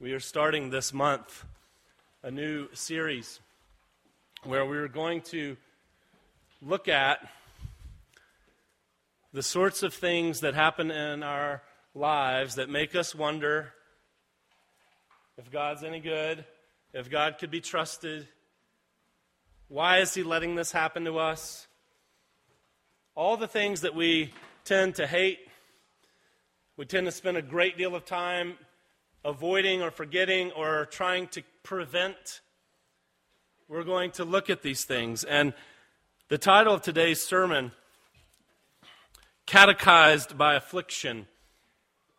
We are starting this month a new series where we're going to look at the sorts of things that happen in our lives that make us wonder if God's any good, if God could be trusted. Why is He letting this happen to us? All the things that we tend to hate, we tend to spend a great deal of time avoiding or forgetting or trying to prevent. We're going to look at these things. And the title of today's sermon, Catechized by Affliction,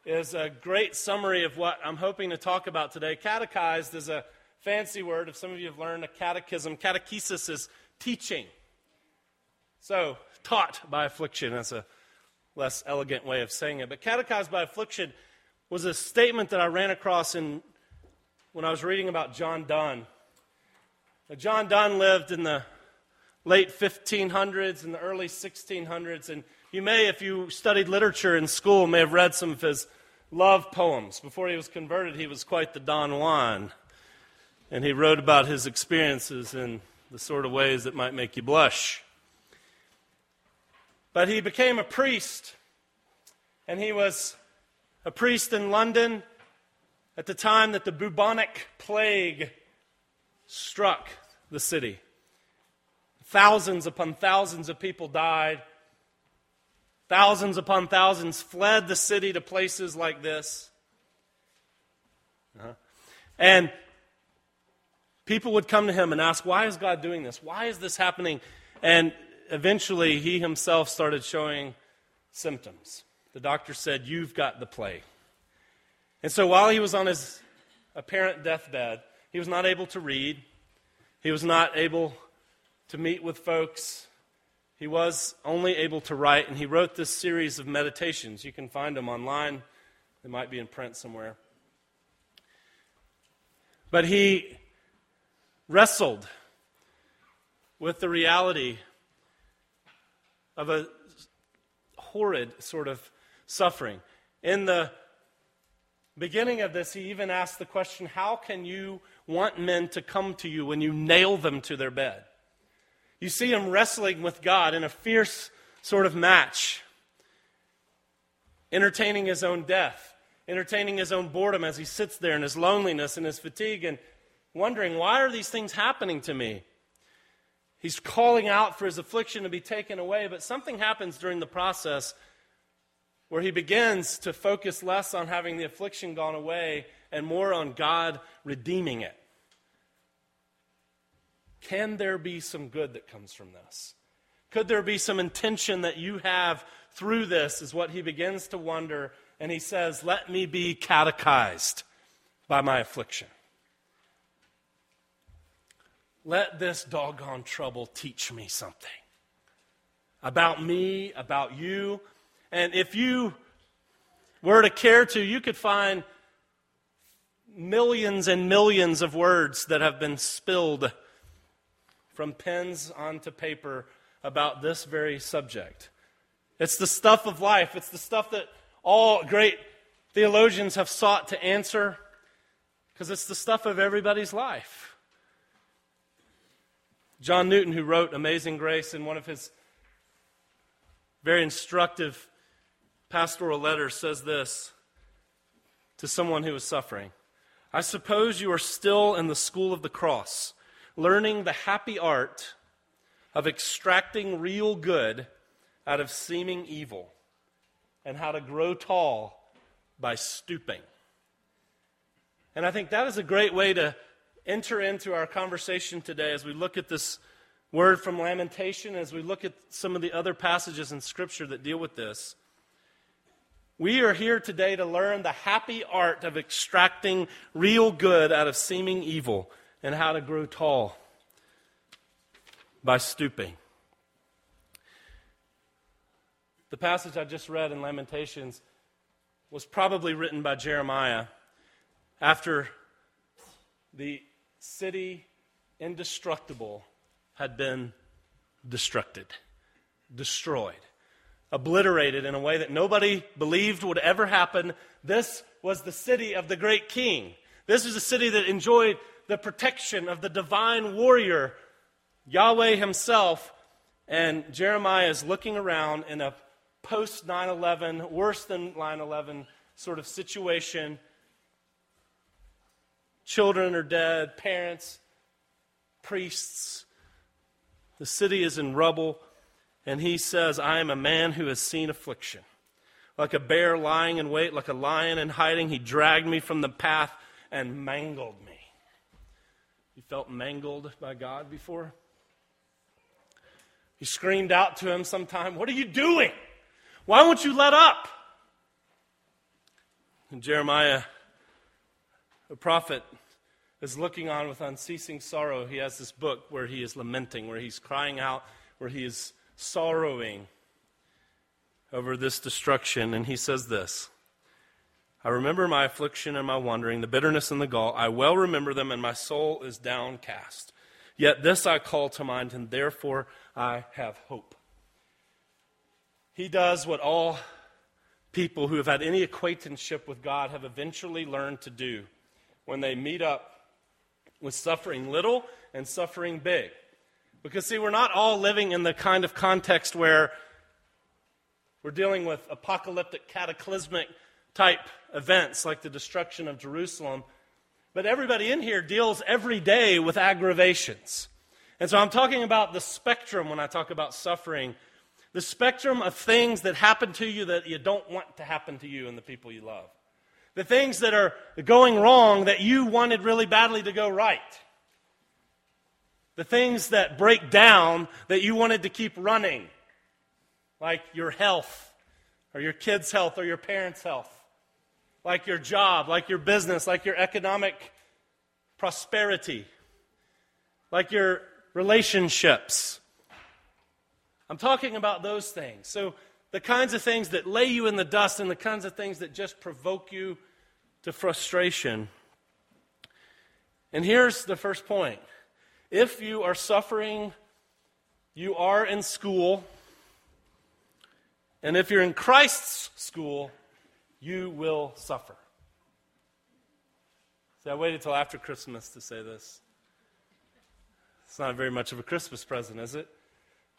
is a great summary of what I'm hoping to talk about today. Catechized is a fancy word. If some of you have learned a catechism, catechesis is teaching. So, taught by affliction. is a less elegant way of saying it. But catechized by affliction was a statement that I ran across in, when I was reading about John Donne. Now, John Donne lived in the late 1500s and the early 1600s, and you may, if you studied literature in school, may have read some of his love poems. Before he was converted, he was quite the Don Juan, and he wrote about his experiences in the sort of ways that might make you blush. But he became a priest, and he was a priest in London at the time that the bubonic plague struck the city. Thousands upon thousands of people died. Thousands upon thousands fled the city to places like this. Uh-huh. And people would come to him and ask, Why is God doing this? Why is this happening? And eventually, he himself started showing symptoms the doctor said, You've got the plague. And so while he was on his apparent deathbed, he was not able to read, he was not able to meet with folks. He was only able to write, and he wrote this series of meditations. You can find them online, they might be in print somewhere. But he wrestled with the reality of a horrid sort of suffering. In the beginning of this, he even asked the question How can you want men to come to you when you nail them to their bed? You see him wrestling with God in a fierce sort of match, entertaining his own death, entertaining his own boredom as he sits there in his loneliness and his fatigue, and wondering, Why are these things happening to me? He's calling out for his affliction to be taken away, but something happens during the process where he begins to focus less on having the affliction gone away and more on God redeeming it. Can there be some good that comes from this? Could there be some intention that you have through this? Is what he begins to wonder. And he says, Let me be catechized by my affliction. Let this doggone trouble teach me something about me, about you, and if you were to care to, you could find millions and millions of words that have been spilled from pens onto paper about this very subject. It's the stuff of life, it's the stuff that all great theologians have sought to answer because it's the stuff of everybody's life. John Newton, who wrote Amazing Grace in one of his very instructive pastoral letter says this to someone who is suffering I suppose you are still in the school of the cross, learning the happy art of extracting real good out of seeming evil and how to grow tall by stooping. And I think that is a great way to enter into our conversation today as we look at this word from Lamentation, as we look at some of the other passages in Scripture that deal with this. We are here today to learn the happy art of extracting real good out of seeming evil and how to grow tall by stooping. The passage I just read in Lamentations was probably written by Jeremiah after the city indestructible had been destructed, destroyed obliterated in a way that nobody believed would ever happen. This was the city of the great king. This is a city that enjoyed the protection of the divine warrior, Yahweh himself. And Jeremiah is looking around in a post 9 11, worse than 9 11 sort of situation. Children are dead, parents, priests. The city is in rubble. And he says, I am a man who has seen affliction. Like a bear lying in wait, like a lion in hiding, he dragged me from the path and mangled me. You felt mangled by God before? He screamed out to him sometime, What are you doing? Why won't you let up? And Jeremiah, the prophet, is looking on with unceasing sorrow. He has this book where he is lamenting, where he's crying out, where he is sorrowing over this destruction. And he says this I remember my affliction and my wandering, the bitterness and the gall. I well remember them, and my soul is downcast. Yet this I call to mind, and therefore I have hope. He does what all people who have had any acquaintanceship with God have eventually learned to do when they meet up with suffering little and suffering big. Because, see, we're not all living in the kind of context where we're dealing with apocalyptic, cataclysmic type events like the destruction of Jerusalem. But everybody in here deals every day with aggravations. And so I'm talking about the spectrum when I talk about suffering the spectrum of things that happen to you that you don't want to happen to you and the people you love. The things that are going wrong that you wanted really badly to go right. The things that break down that you wanted to keep running, like your health, or your kids' health, or your parents' health like your job, like your business, like your economic prosperity, like your relationships. I'm talking about those things. So, the kinds of things that lay you in the dust and the kinds of things that just provoke you to frustration. And here's the first point if you are suffering, you are in school. And if you're in Christ's school, you will suffer. See, I waited till after Christmas to say this. It's not very much of a Christmas present, is it?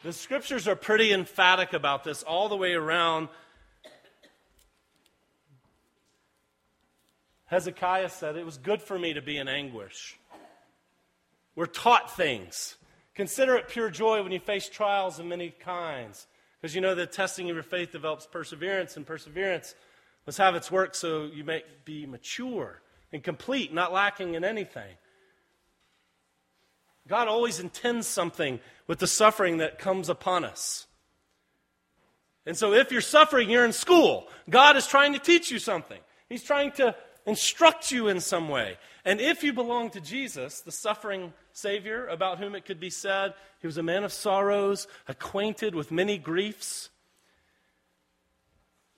The scriptures are pretty emphatic about this all the way around. Hezekiah said, It was good for me to be in anguish. We're taught things. Consider it pure joy when you face trials of many kinds. Because you know the testing of your faith develops perseverance, and perseverance Let's have its work so you may be mature and complete, not lacking in anything. God always intends something with the suffering that comes upon us. And so, if you're suffering, you're in school. God is trying to teach you something, He's trying to instruct you in some way. And if you belong to Jesus, the suffering Savior, about whom it could be said, He was a man of sorrows, acquainted with many griefs.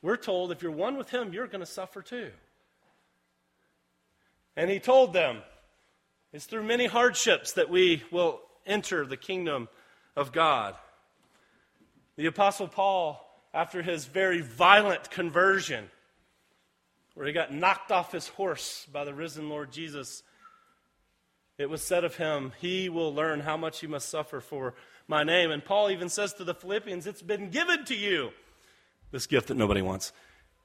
We're told if you're one with him, you're going to suffer too. And he told them, it's through many hardships that we will enter the kingdom of God. The Apostle Paul, after his very violent conversion, where he got knocked off his horse by the risen Lord Jesus, it was said of him, He will learn how much he must suffer for my name. And Paul even says to the Philippians, It's been given to you this gift that nobody wants.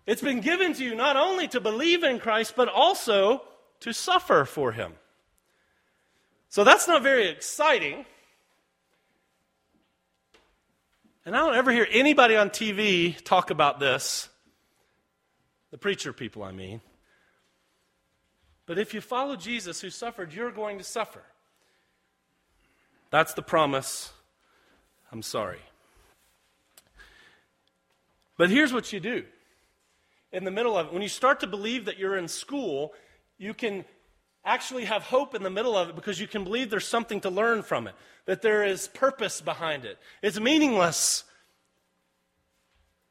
It's been given to you not only to believe in Christ, but also to suffer for him. So that's not very exciting. And I don't ever hear anybody on TV talk about this. The preacher people, I mean. But if you follow Jesus who suffered, you're going to suffer. That's the promise. I'm sorry. But here's what you do in the middle of it. When you start to believe that you're in school, you can actually have hope in the middle of it because you can believe there's something to learn from it, that there is purpose behind it. It's meaningless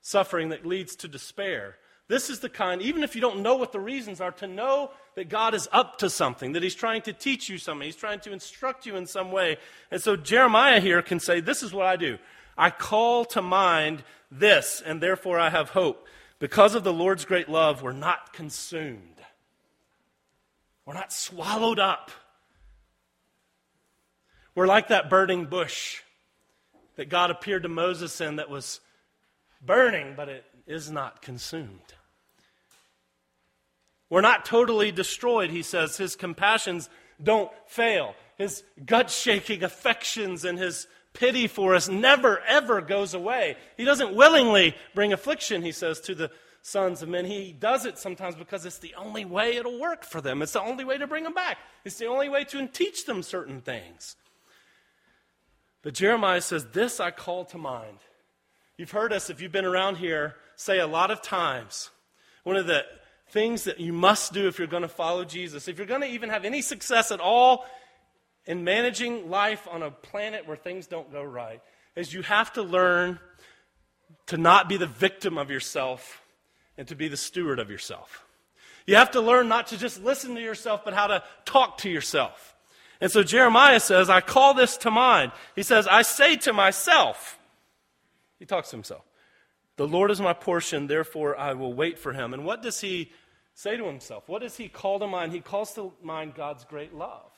suffering that leads to despair. This is the kind, even if you don't know what the reasons are, to know that God is up to something, that He's trying to teach you something, He's trying to instruct you in some way. And so Jeremiah here can say, This is what I do. I call to mind this, and therefore I have hope. Because of the Lord's great love, we're not consumed. We're not swallowed up. We're like that burning bush that God appeared to Moses in that was burning, but it is not consumed. We're not totally destroyed, he says. His compassions don't fail. His gut shaking affections and his pity for us never, ever goes away. He doesn't willingly bring affliction, he says, to the sons of men. He does it sometimes because it's the only way it'll work for them. It's the only way to bring them back. It's the only way to teach them certain things. But Jeremiah says, This I call to mind. You've heard us, if you've been around here, say a lot of times. One of the things that you must do if you're going to follow Jesus, if you're going to even have any success at all in managing life on a planet where things don't go right, is you have to learn to not be the victim of yourself and to be the steward of yourself. You have to learn not to just listen to yourself, but how to talk to yourself. And so Jeremiah says, I call this to mind. He says, I say to myself, he talks to himself, the Lord is my portion, therefore I will wait for him. And what does he say to himself? What does he call to mind? He calls to mind God's great love.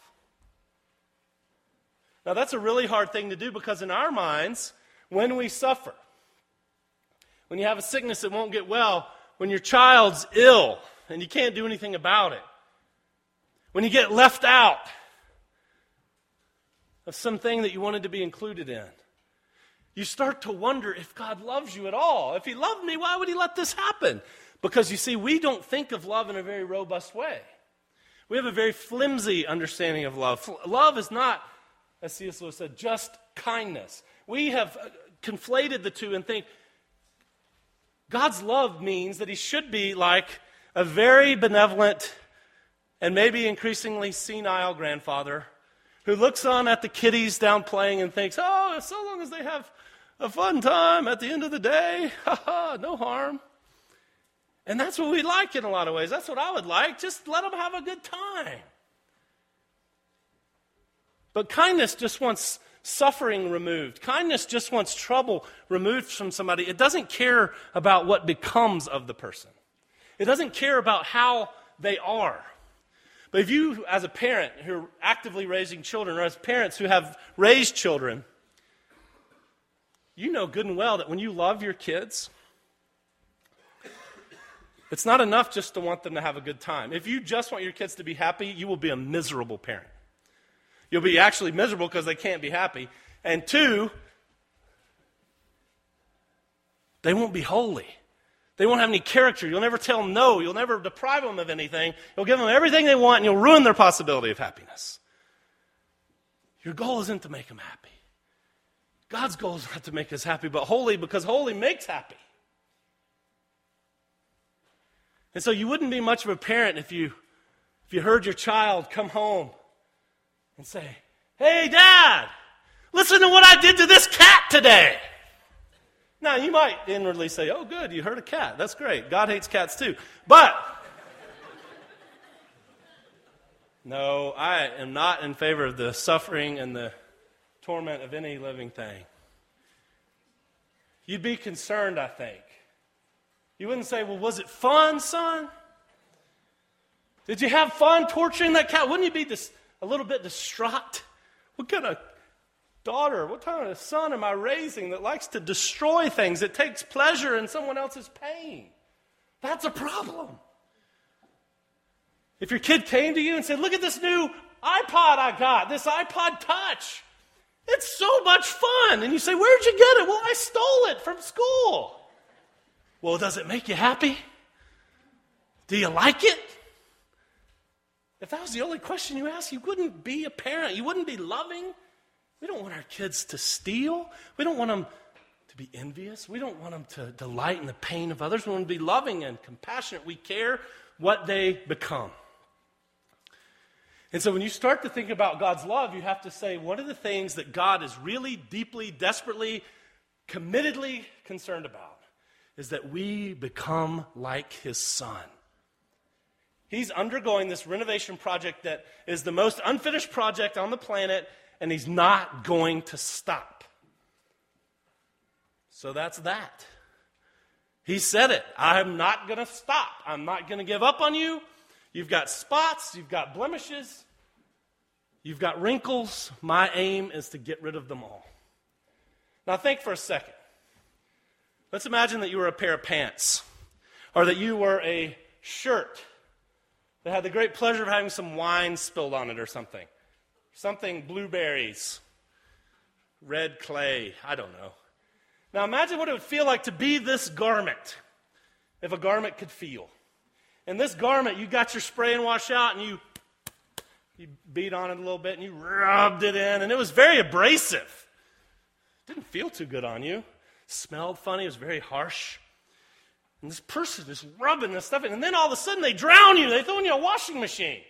Now, that's a really hard thing to do because in our minds, when we suffer, when you have a sickness that won't get well, when your child's ill and you can't do anything about it, when you get left out of something that you wanted to be included in, you start to wonder if God loves you at all. If He loved me, why would He let this happen? Because you see, we don't think of love in a very robust way. We have a very flimsy understanding of love. Love is not, as C.S. Lewis said, just kindness. We have uh, conflated the two and think God's love means that He should be like a very benevolent and maybe increasingly senile grandfather who looks on at the kiddies down playing and thinks, oh, so long as they have a fun time at the end of the day. Ha ha, no harm. And that's what we like in a lot of ways. That's what I would like. Just let them have a good time. But kindness just wants suffering removed. Kindness just wants trouble removed from somebody. It doesn't care about what becomes of the person, it doesn't care about how they are. But if you, as a parent who are actively raising children, or as parents who have raised children, you know good and well that when you love your kids, it's not enough just to want them to have a good time. If you just want your kids to be happy, you will be a miserable parent. You'll be actually miserable because they can't be happy. And two, they won't be holy. They won't have any character. You'll never tell them no. You'll never deprive them of anything. You'll give them everything they want and you'll ruin their possibility of happiness. Your goal isn't to make them happy. God's goal is not to make us happy, but holy because holy makes happy. And so you wouldn't be much of a parent if you if you heard your child come home and say, "Hey dad, listen to what I did to this cat today." Now, you might inwardly say, "Oh good, you heard a cat. That's great. God hates cats too." But no, I am not in favor of the suffering and the torment of any living thing. You'd be concerned, I think. You wouldn't say, Well, was it fun, son? Did you have fun torturing that cat? Wouldn't you be dis- a little bit distraught? What kind of daughter, what kind of son am I raising that likes to destroy things, that takes pleasure in someone else's pain? That's a problem. If your kid came to you and said, Look at this new iPod I got, this iPod Touch. It's so much fun. And you say, Where'd you get it? Well, I stole it from school. Well, does it make you happy? Do you like it? If that was the only question you asked, you wouldn't be a parent. You wouldn't be loving. We don't want our kids to steal. We don't want them to be envious. We don't want them to delight in the pain of others. We want them to be loving and compassionate. We care what they become. And so when you start to think about God's love, you have to say, what are the things that God is really deeply, desperately, committedly concerned about? Is that we become like his son. He's undergoing this renovation project that is the most unfinished project on the planet, and he's not going to stop. So that's that. He said it. I'm not going to stop. I'm not going to give up on you. You've got spots, you've got blemishes, you've got wrinkles. My aim is to get rid of them all. Now, think for a second. Let's imagine that you were a pair of pants, or that you were a shirt that had the great pleasure of having some wine spilled on it or something. Something blueberries, red clay, I don't know. Now imagine what it would feel like to be this garment, if a garment could feel. In this garment, you got your spray and wash out and you you beat on it a little bit and you rubbed it in, and it was very abrasive. Didn't feel too good on you. Smelled funny, it was very harsh. And this person is rubbing this stuff in, and then all of a sudden they drown you. They throw in you a washing machine,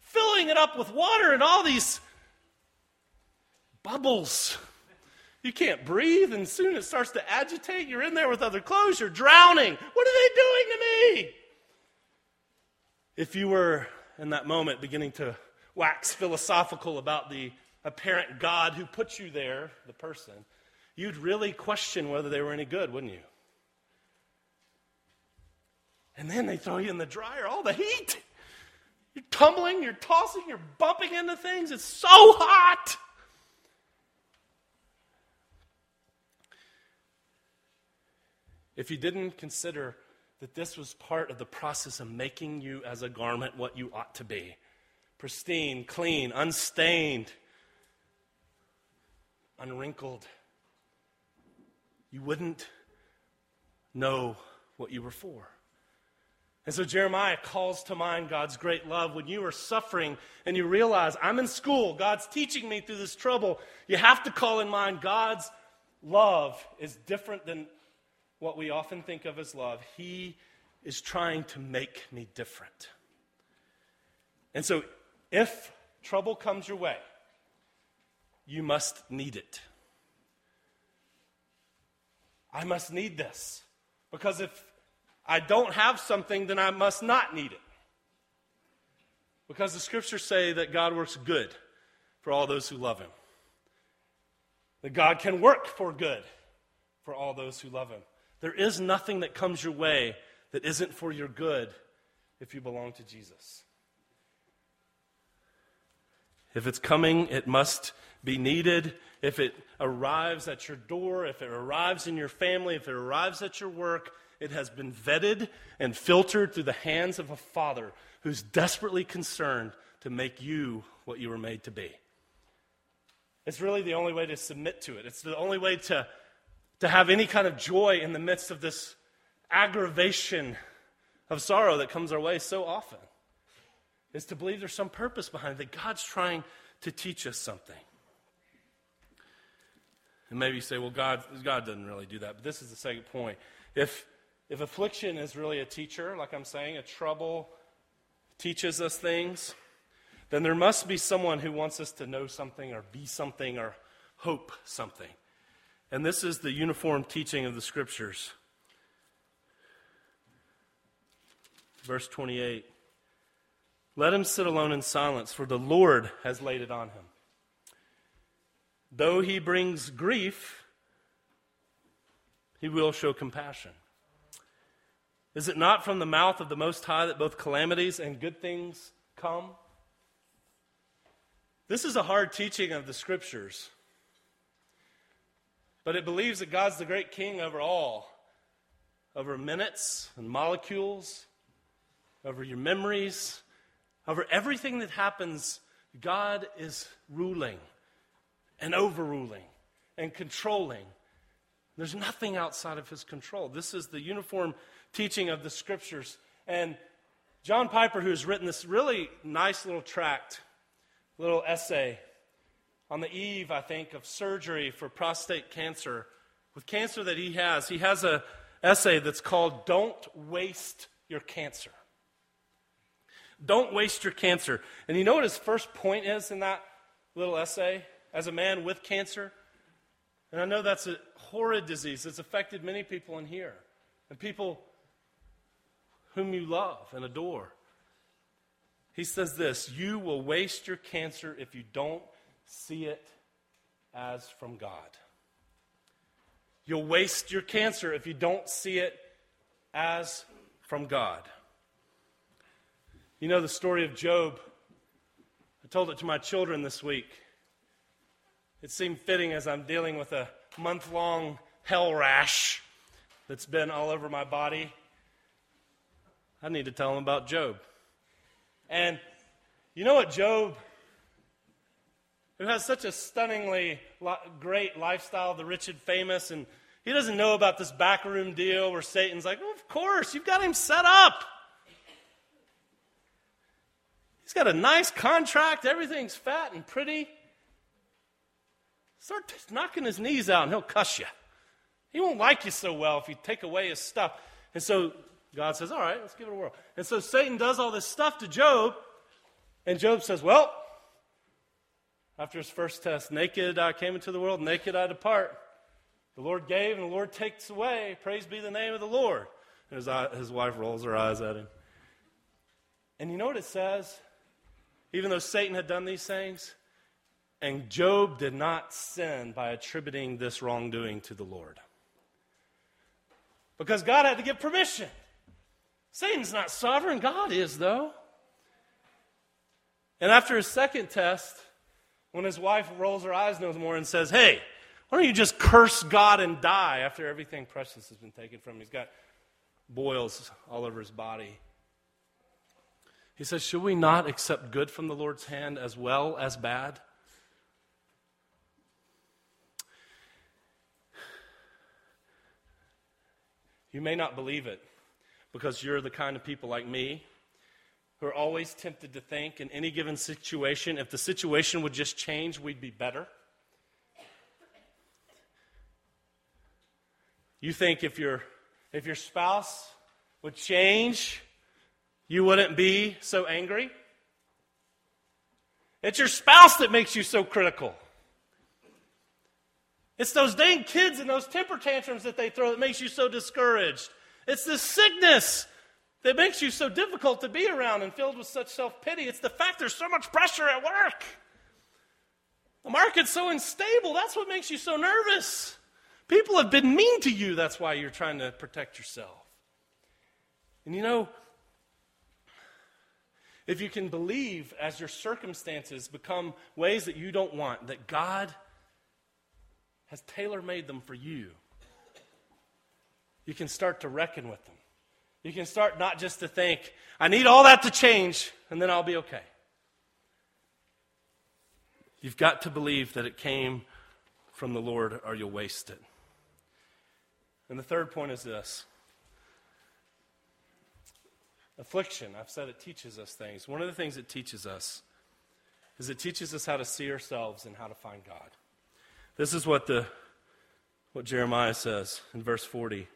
filling it up with water and all these bubbles. You can't breathe, and soon it starts to agitate. You're in there with other clothes, you're drowning. What are they doing to me? If you were in that moment beginning to wax philosophical about the apparent God who put you there, the person, you'd really question whether they were any good, wouldn't you? And then they throw you in the dryer, all the heat. You're tumbling, you're tossing, you're bumping into things. It's so hot. If you didn't consider that this was part of the process of making you as a garment what you ought to be pristine, clean, unstained, unwrinkled, you wouldn't know what you were for. And so Jeremiah calls to mind God's great love. When you are suffering and you realize, I'm in school, God's teaching me through this trouble, you have to call in mind God's love is different than what we often think of as love. He is trying to make me different. And so if trouble comes your way, you must need it. I must need this. Because if I don't have something, then I must not need it. Because the scriptures say that God works good for all those who love him. That God can work for good for all those who love him. There is nothing that comes your way that isn't for your good if you belong to Jesus. If it's coming, it must be needed. If it arrives at your door, if it arrives in your family, if it arrives at your work, it has been vetted and filtered through the hands of a father who's desperately concerned to make you what you were made to be. It's really the only way to submit to it. It's the only way to, to have any kind of joy in the midst of this aggravation of sorrow that comes our way so often. Is to believe there's some purpose behind it, that God's trying to teach us something. And maybe you say, well, God, God doesn't really do that. But this is the second point. If if affliction is really a teacher, like I'm saying, a trouble teaches us things, then there must be someone who wants us to know something or be something or hope something. And this is the uniform teaching of the scriptures. Verse 28 Let him sit alone in silence, for the Lord has laid it on him. Though he brings grief, he will show compassion. Is it not from the mouth of the Most High that both calamities and good things come? This is a hard teaching of the Scriptures. But it believes that God's the great king over all, over minutes and molecules, over your memories, over everything that happens. God is ruling and overruling and controlling. There's nothing outside of his control. This is the uniform teaching of the scriptures. And John Piper, who has written this really nice little tract, little essay on the eve, I think, of surgery for prostate cancer, with cancer that he has, he has an essay that's called Don't Waste Your Cancer. Don't waste your cancer. And you know what his first point is in that little essay as a man with cancer? And I know that's a horrid disease that's affected many people in here. And people whom you love and adore. He says this You will waste your cancer if you don't see it as from God. You'll waste your cancer if you don't see it as from God. You know the story of Job. I told it to my children this week. It seemed fitting as I'm dealing with a month long hell rash that's been all over my body. I need to tell them about Job. And you know what Job, who has such a stunningly great lifestyle, the rich and famous, and he doesn't know about this backroom deal where Satan's like, well, of course, you've got him set up. He's got a nice contract, everything's fat and pretty. Start knocking his knees out and he'll cuss you. He won't like you so well if you take away his stuff. And so God says, All right, let's give it a whirl. And so Satan does all this stuff to Job. And Job says, Well, after his first test, naked I came into the world, naked I depart. The Lord gave and the Lord takes away. Praise be the name of the Lord. And his, his wife rolls her eyes at him. And you know what it says? Even though Satan had done these things, and Job did not sin by attributing this wrongdoing to the Lord. Because God had to give permission. Satan's not sovereign, God is, though. And after his second test, when his wife rolls her eyes no more and says, Hey, why don't you just curse God and die after everything precious has been taken from him? He's got boils all over his body. He says, Should we not accept good from the Lord's hand as well as bad? You may not believe it because you're the kind of people like me who are always tempted to think in any given situation, if the situation would just change, we'd be better. You think if your, if your spouse would change, you wouldn't be so angry? It's your spouse that makes you so critical. It's those dang kids and those temper tantrums that they throw that makes you so discouraged. It's this sickness that makes you so difficult to be around and filled with such self pity. It's the fact there's so much pressure at work. The market's so unstable. That's what makes you so nervous. People have been mean to you. That's why you're trying to protect yourself. And you know, if you can believe as your circumstances become ways that you don't want, that God has tailor made them for you. You can start to reckon with them. You can start not just to think, I need all that to change, and then I'll be okay. You've got to believe that it came from the Lord, or you'll waste it. And the third point is this affliction. I've said it teaches us things. One of the things it teaches us is it teaches us how to see ourselves and how to find God. This is what, the, what Jeremiah says in verse 40.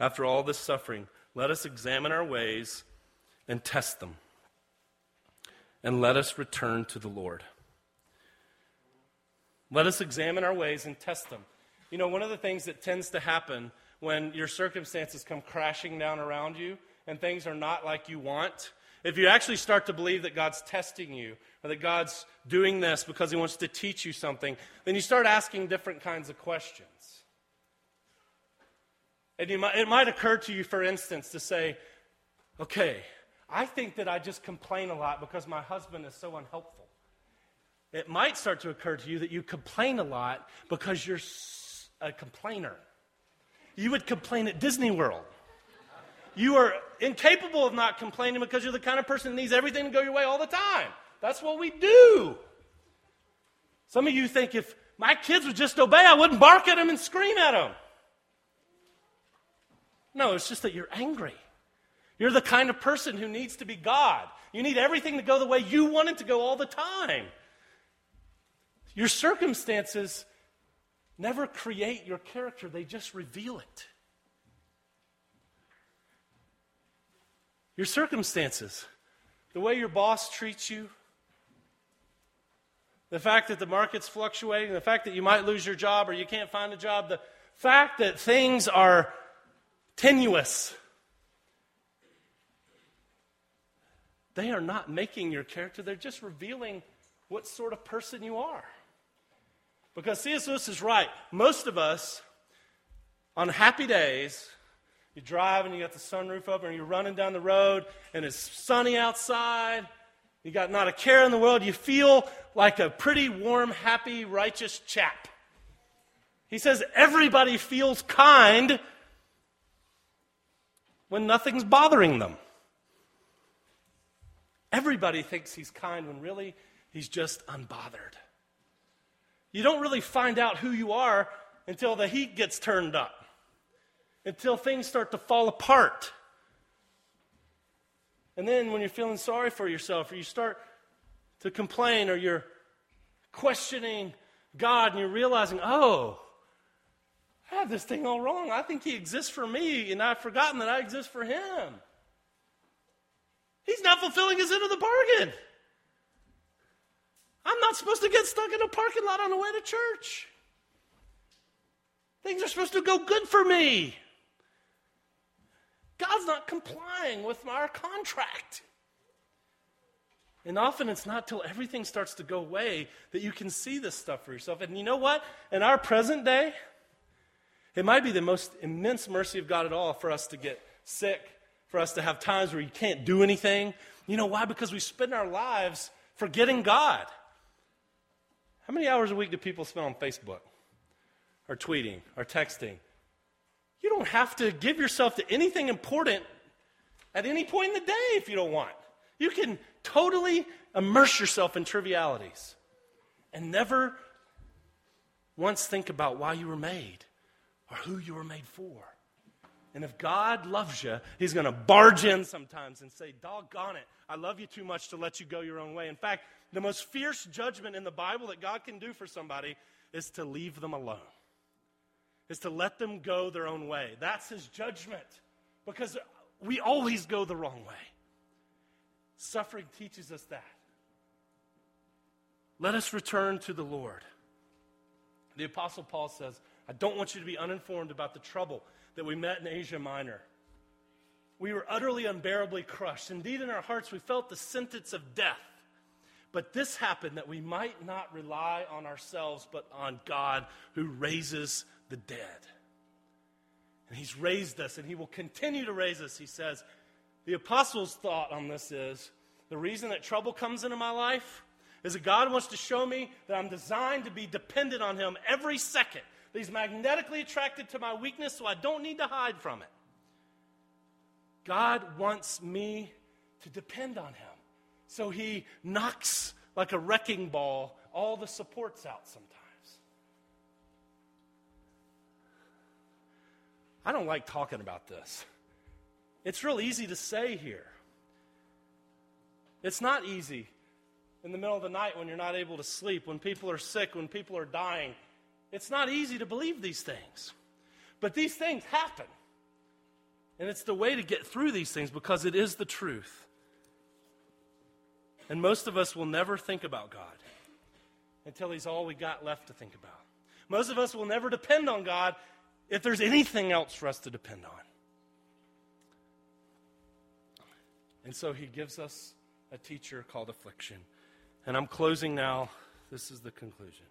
After all this suffering, let us examine our ways and test them. And let us return to the Lord. Let us examine our ways and test them. You know, one of the things that tends to happen when your circumstances come crashing down around you and things are not like you want, if you actually start to believe that God's testing you or that God's doing this because He wants to teach you something, then you start asking different kinds of questions. And might, it might occur to you, for instance, to say, okay, I think that I just complain a lot because my husband is so unhelpful. It might start to occur to you that you complain a lot because you're a complainer. You would complain at Disney World. You are incapable of not complaining because you're the kind of person that needs everything to go your way all the time. That's what we do. Some of you think if my kids would just obey, I wouldn't bark at them and scream at them. No, it's just that you're angry. You're the kind of person who needs to be God. You need everything to go the way you want it to go all the time. Your circumstances never create your character, they just reveal it. Your circumstances, the way your boss treats you, the fact that the market's fluctuating, the fact that you might lose your job or you can't find a job, the fact that things are tenuous. They are not making your character, they're just revealing what sort of person you are. Because C.S. Lewis is right. Most of us, on happy days, You drive and you got the sunroof open, and you're running down the road, and it's sunny outside. You got not a care in the world. You feel like a pretty warm, happy, righteous chap. He says everybody feels kind when nothing's bothering them. Everybody thinks he's kind when really he's just unbothered. You don't really find out who you are until the heat gets turned up, until things start to fall apart. And then when you're feeling sorry for yourself, or you start to complain, or you're questioning God and you're realizing, oh, I have this thing all wrong. I think He exists for me, and I've forgotten that I exist for Him. He's not fulfilling His end of the bargain. I'm not supposed to get stuck in a parking lot on the way to church. Things are supposed to go good for me. God's not complying with our contract. And often it's not till everything starts to go away that you can see this stuff for yourself. And you know what? In our present day, it might be the most immense mercy of God at all for us to get sick, for us to have times where you can't do anything. You know why? Because we spend our lives forgetting God. How many hours a week do people spend on Facebook, or tweeting, or texting? You don't have to give yourself to anything important at any point in the day if you don't want. You can totally immerse yourself in trivialities and never once think about why you were made or who you were made for. And if God loves you, He's going to barge in sometimes and say, Doggone it, I love you too much to let you go your own way. In fact, the most fierce judgment in the Bible that God can do for somebody is to leave them alone is to let them go their own way. That's his judgment because we always go the wrong way. Suffering teaches us that. Let us return to the Lord. The Apostle Paul says, I don't want you to be uninformed about the trouble that we met in Asia Minor. We were utterly unbearably crushed. Indeed, in our hearts, we felt the sentence of death. But this happened that we might not rely on ourselves, but on God who raises the dead. And he's raised us, and he will continue to raise us, he says. The apostles' thought on this is the reason that trouble comes into my life is that God wants to show me that I'm designed to be dependent on him every second. He's magnetically attracted to my weakness, so I don't need to hide from it. God wants me to depend on him. So he knocks like a wrecking ball all the supports out sometimes. I don't like talking about this. It's real easy to say here. It's not easy in the middle of the night when you're not able to sleep, when people are sick, when people are dying. It's not easy to believe these things. But these things happen. And it's the way to get through these things because it is the truth. And most of us will never think about God until He's all we got left to think about. Most of us will never depend on God if there's anything else for us to depend on. And so he gives us a teacher called affliction. And I'm closing now. This is the conclusion.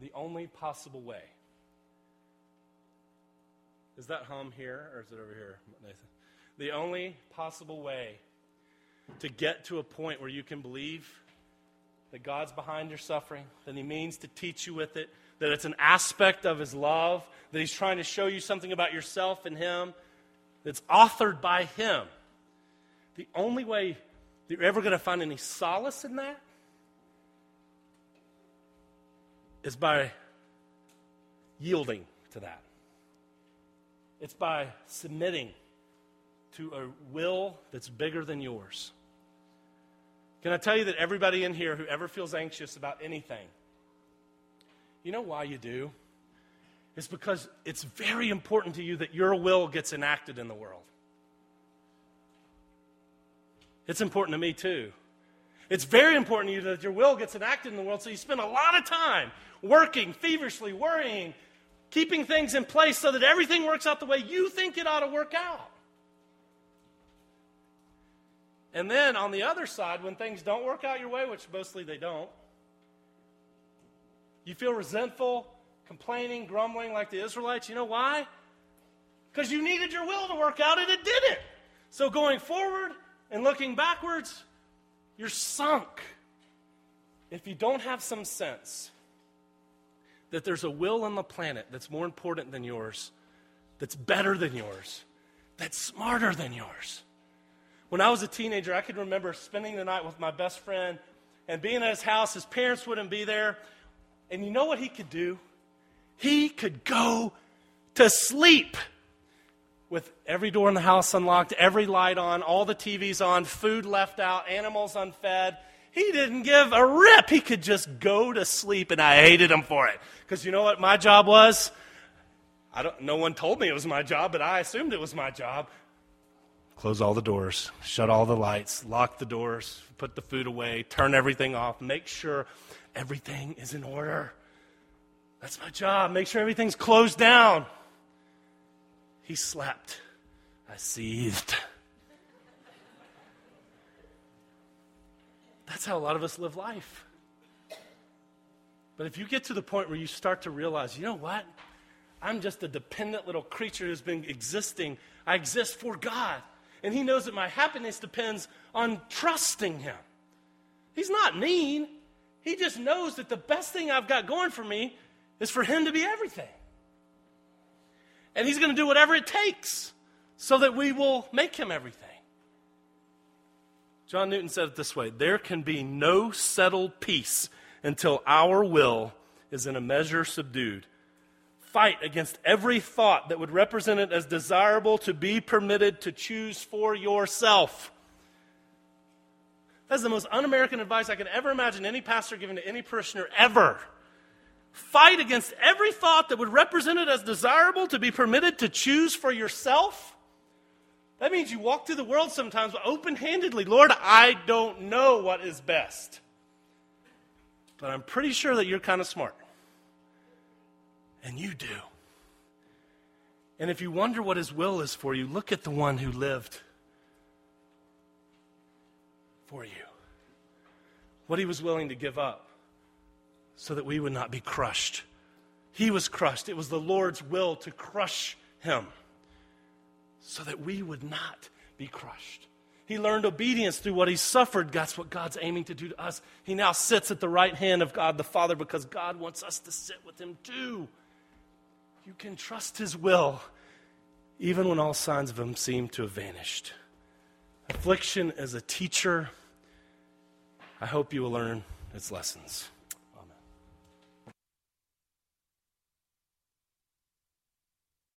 The only possible way. Is that hum here or is it over here, Nathan? The only possible way to get to a point where you can believe that God's behind your suffering, that He means to teach you with it, that it's an aspect of His love, that He's trying to show you something about yourself and Him, that's authored by Him. The only way that you're ever going to find any solace in that is by yielding to that. It's by submitting to a will that's bigger than yours. Can I tell you that everybody in here who ever feels anxious about anything, you know why you do? It's because it's very important to you that your will gets enacted in the world. It's important to me too. It's very important to you that your will gets enacted in the world, so you spend a lot of time working, feverishly, worrying, keeping things in place so that everything works out the way you think it ought to work out. And then on the other side, when things don't work out your way, which mostly they don't, you feel resentful, complaining, grumbling like the Israelites. You know why? Because you needed your will to work out and it didn't. So going forward and looking backwards, you're sunk. If you don't have some sense that there's a will on the planet that's more important than yours, that's better than yours, that's smarter than yours. When I was a teenager, I could remember spending the night with my best friend and being at his house. His parents wouldn't be there. And you know what he could do? He could go to sleep with every door in the house unlocked, every light on, all the TVs on, food left out, animals unfed. He didn't give a rip. He could just go to sleep, and I hated him for it. Because you know what my job was? I don't, no one told me it was my job, but I assumed it was my job. Close all the doors, shut all the lights, lock the doors, put the food away, turn everything off, make sure everything is in order. That's my job. Make sure everything's closed down. He slept. I seethed. That's how a lot of us live life. But if you get to the point where you start to realize, you know what? I'm just a dependent little creature who's been existing. I exist for God. And He knows that my happiness depends on trusting Him. He's not mean. He just knows that the best thing I've got going for me is for Him to be everything. And He's going to do whatever it takes so that we will make Him everything. John Newton said it this way There can be no settled peace until our will is in a measure subdued. Fight against every thought that would represent it as desirable to be permitted to choose for yourself. That's the most un American advice I can ever imagine any pastor giving to any parishioner ever. Fight against every thought that would represent it as desirable to be permitted to choose for yourself. That means you walk through the world sometimes open handedly. Lord, I don't know what is best. But I'm pretty sure that you're kind of smart. And you do. And if you wonder what his will is for you, look at the one who lived for you. What he was willing to give up so that we would not be crushed. He was crushed. It was the Lord's will to crush him so that we would not be crushed. He learned obedience through what he suffered. That's what God's aiming to do to us. He now sits at the right hand of God the Father because God wants us to sit with him too. You can trust his will even when all signs of him seem to have vanished. Affliction is a teacher. I hope you will learn its lessons.